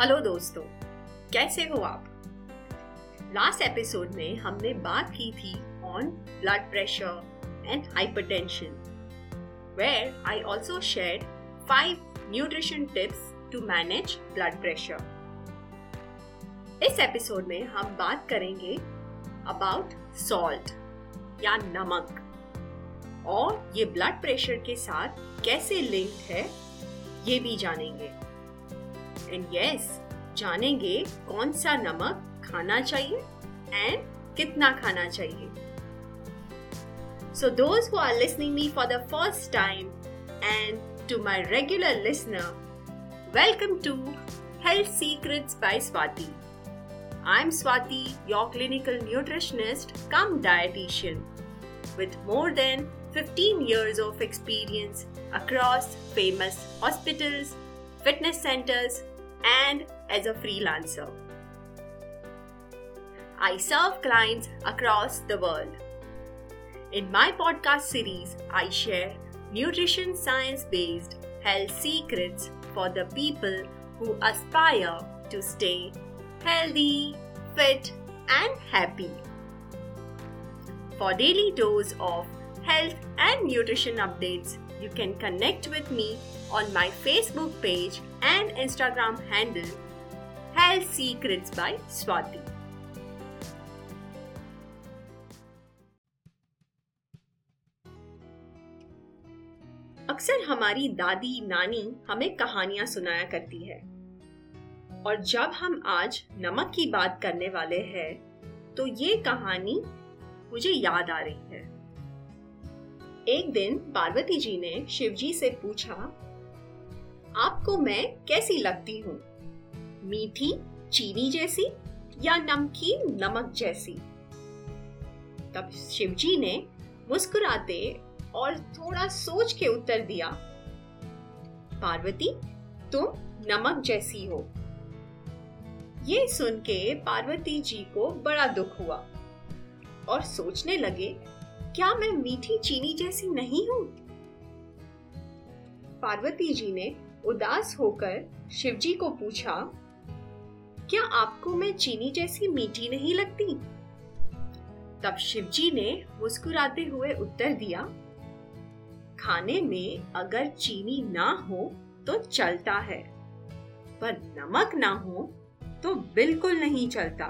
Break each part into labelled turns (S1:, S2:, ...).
S1: Hello दोस्तों, कैसे हो आप? लास्ट एपिसोड में हमने बात की थी on blood pressure and hypertension where I also shared five nutrition tips to manage blood pressure इस एपिसोड में हम बात करेंगे अबाउट सॉल्ट या नमक, और ये ब्लड प्रेशर के साथ कैसे लिंक्ड है, ये भी जानेंगे। एंड यस जानेंगे कौन सा नमक खाना चाहिए एंड कितना खाना चाहिए so those who are listening me for the first time and to my regular listener welcome to Health Secrets by Swati I'm Swati, your clinical nutritionist come dietitian with more than 15 years of experience across famous hospitals, fitness centers, and as a freelancer. I serve clients across the world. In my podcast series, I share nutrition science based health secrets for the people who aspire to stay healthy, fit, and happy. For daily dose of health and nutrition updates, you can connect with me on my Facebook page and Instagram handle, Health Secrets by Swati. अक्सर हमारी दादी, नानी हमें कहानियाँ सुनाया करती है और जब हम आज नमक की बात करने वाले हैं तो ये कहानी मुझे याद आ रही है एक दिन पार्वती जी ने शिवजी से पूछा आपको मैं कैसी लगती हूँ? मीठी, चीनी जैसी या नमकीन, नमक जैसी? तब शिवजी ने मुस्कुराते और थोड़ा सोच के उत्तर दिया, पार्वती, तुम नमक जैसी हो। ये सुन के पार्वती जी को बड़ा दुख हुआ और सोचने लगे, क्या मैं मीठी, चीनी जैसी नहीं हूँ? पार्वती जी ने उदास होकर शिवजी को पूछा, क्या आपको मैं चीनी जैसी मीठी नहीं लगती? तब शिवजी ने मुस्कुराते हुए उत्तर दिया, खाने में अगर चीनी ना हो तो चलता है, पर नमक ना हो तो बिल्कुल नहीं चलता।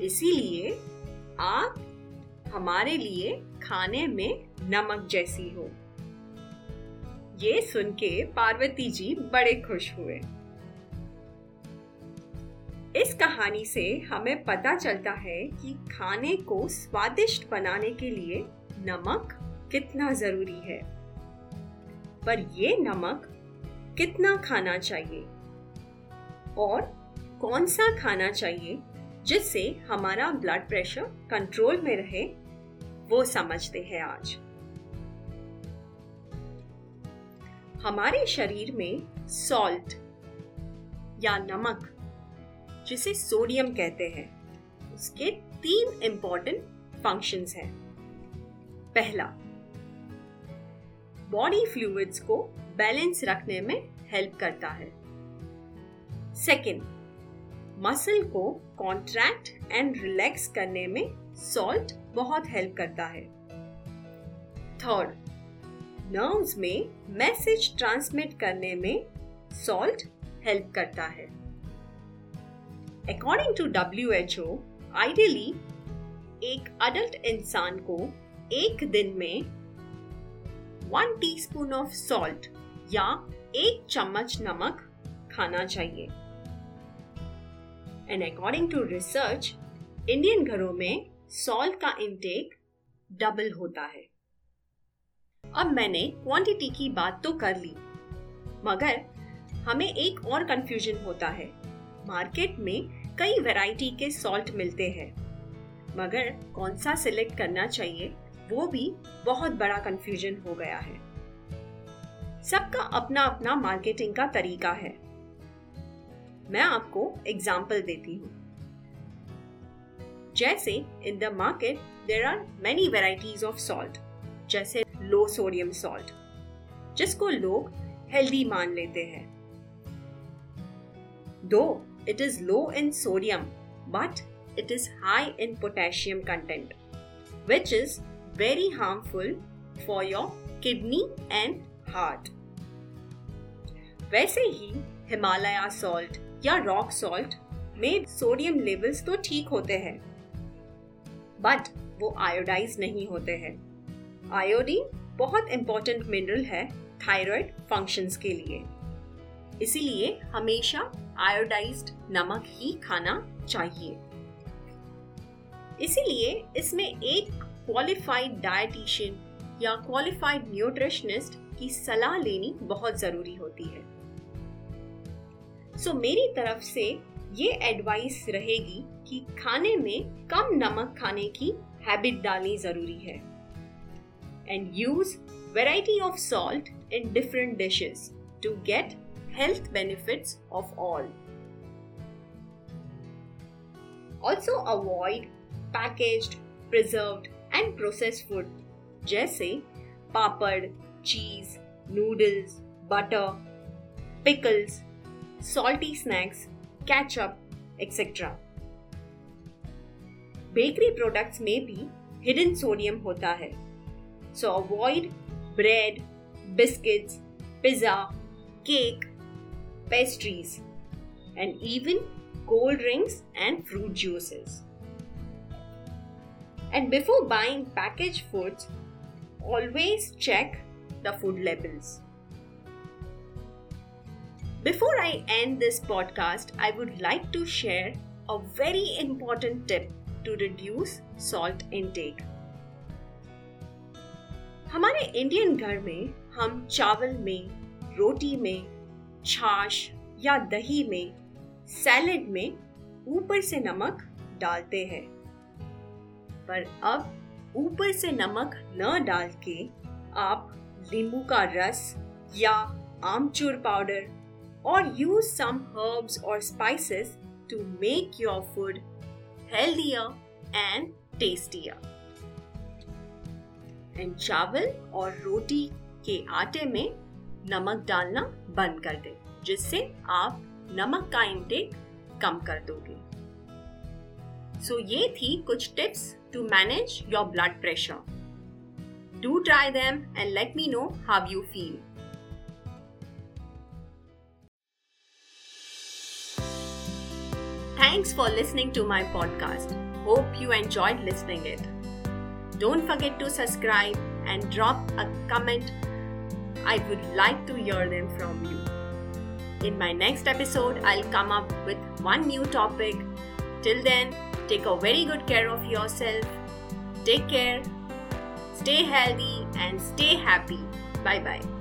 S1: इसीलिए आप हमारे लिए खाने में नमक जैसी हो। ये सुन के पार्वती जी बड़े खुश हुए। इस कहानी से हमें पता चलता है कि खाने को स्वादिष्ट बनाने के लिए नमक कितना ज़रूरी है। पर ये नमक कितना खाना चाहिए? और कौन सा खाना चाहिए जिससे हमारा ब्लड प्रेशर कंट्रोल में रहे, वो समझते हैं आज। हमारे शरीर में सॉल्ट या नमक, जिसे सोडियम कहते हैं, उसके तीन इंपॉर्टेंट फ़ंक्शंस हैं। पहला बॉडी फ्लूइड्स को बैलेंस रखने में हेल्प करता है। सेकंड मसल को कॉन्ट्रैक्ट एंड रिलैक्स करने में सॉल्ट बहुत हेल्प करता है। थर्ड नर्व्स में मैसेज ट्रांसमिट करने में सॉल्ट हेल्प करता है। According to W H O ideally एक अडल्ट इंसान को एक दिन में वन टीस्पून ऑफ़ सॉल्ट या एक चम्मच नमक खाना चाहिए। And according to research Indian घरों में सॉल्ट का इंटेक डबल होता है। अब मैंने क्वांटिटी की बात तो कर ली। मगर हमें एक और कंफ्यूजन होता है। मार्केट में कई वैरायटी के सॉल्ट मिलते हैं। मगर कौन सा सिलेक्ट करना चाहिए, वो भी बहुत बड़ा कंफ्यूजन हो गया है। सबका अपना अपना मार्केटिंग का तरीका है। मैं आपको एग्ज़ाम्पल देती हूँ। जैसे in the market there are many varieties of salt जैसे लो सोडियम सॉल्ट, जिसको लोग हेल्दी मान लेते हैं। Though it is low in sodium but it is high in potassium content which is very harmful for your kidney and heart वैसे ही Himalaya salt या rock salt में सोडियम लेवल्स तो ठीक होते हैं बट वो आयोडाइज नहीं होते हैं। आयोडीन बहुत इंपॉर्टेंट मिनरल है थायराइड फ़ंक्शंस के लिए। इसीलिए हमेशा आयोडाइज्ड नमक ही खाना चाहिए। इसीलिए इसमें एक क्वालिफाइड डाइटिशियन या क्वालिफाइड न्यूट्रिशनिस्ट की सलाह लेनी बहुत ज़रूरी होती है। सो so, मेरी तरफ़ से ये एडवाइस रहेगी कि खाने में कम नमक खाने की हैबिट डालनी ज़रूरी है। and use variety of salt in different dishes to get health benefits of all also avoid packaged preserved and processed food जैसे papad cheese noodles butter pickles salty snacks ketchup et cetera bakery products में भी hidden sodium होता है so avoid bread, biscuits, pizza, cake, pastries, and even cold drinks and fruit juices. And before buying packaged foods, always check the food labels. Before I end this podcast, I would like to share a very important tip to reduce salt intake. हमारे Indian घर में हम चावल में, रोटी में, छाछ या दही में सैलेड में ऊपर से नमक डालते हैं। पर अब ऊपर से नमक न डाल के आप नींबू का रस या आमचूर पाउडर और यूज़ सम हर्ब्स और spices to make your food healthier and tastier and चावल और रोटी के आटे में नमक डालना बंद कर दें जिससे आप नमक का इंटेक कम कर दोगे। सो so, ये थी कुछ tips to manage your blood pressure do try them and let me know how you feel thanks for listening to my podcast hope you enjoy listening it Don't forget to subscribe and drop a comment. I would like to hear them from you. In my next episode, I'll come up with one new topic. Till then, Take a very good care of yourself. Take care. Stay healthy and stay happy. Bye bye.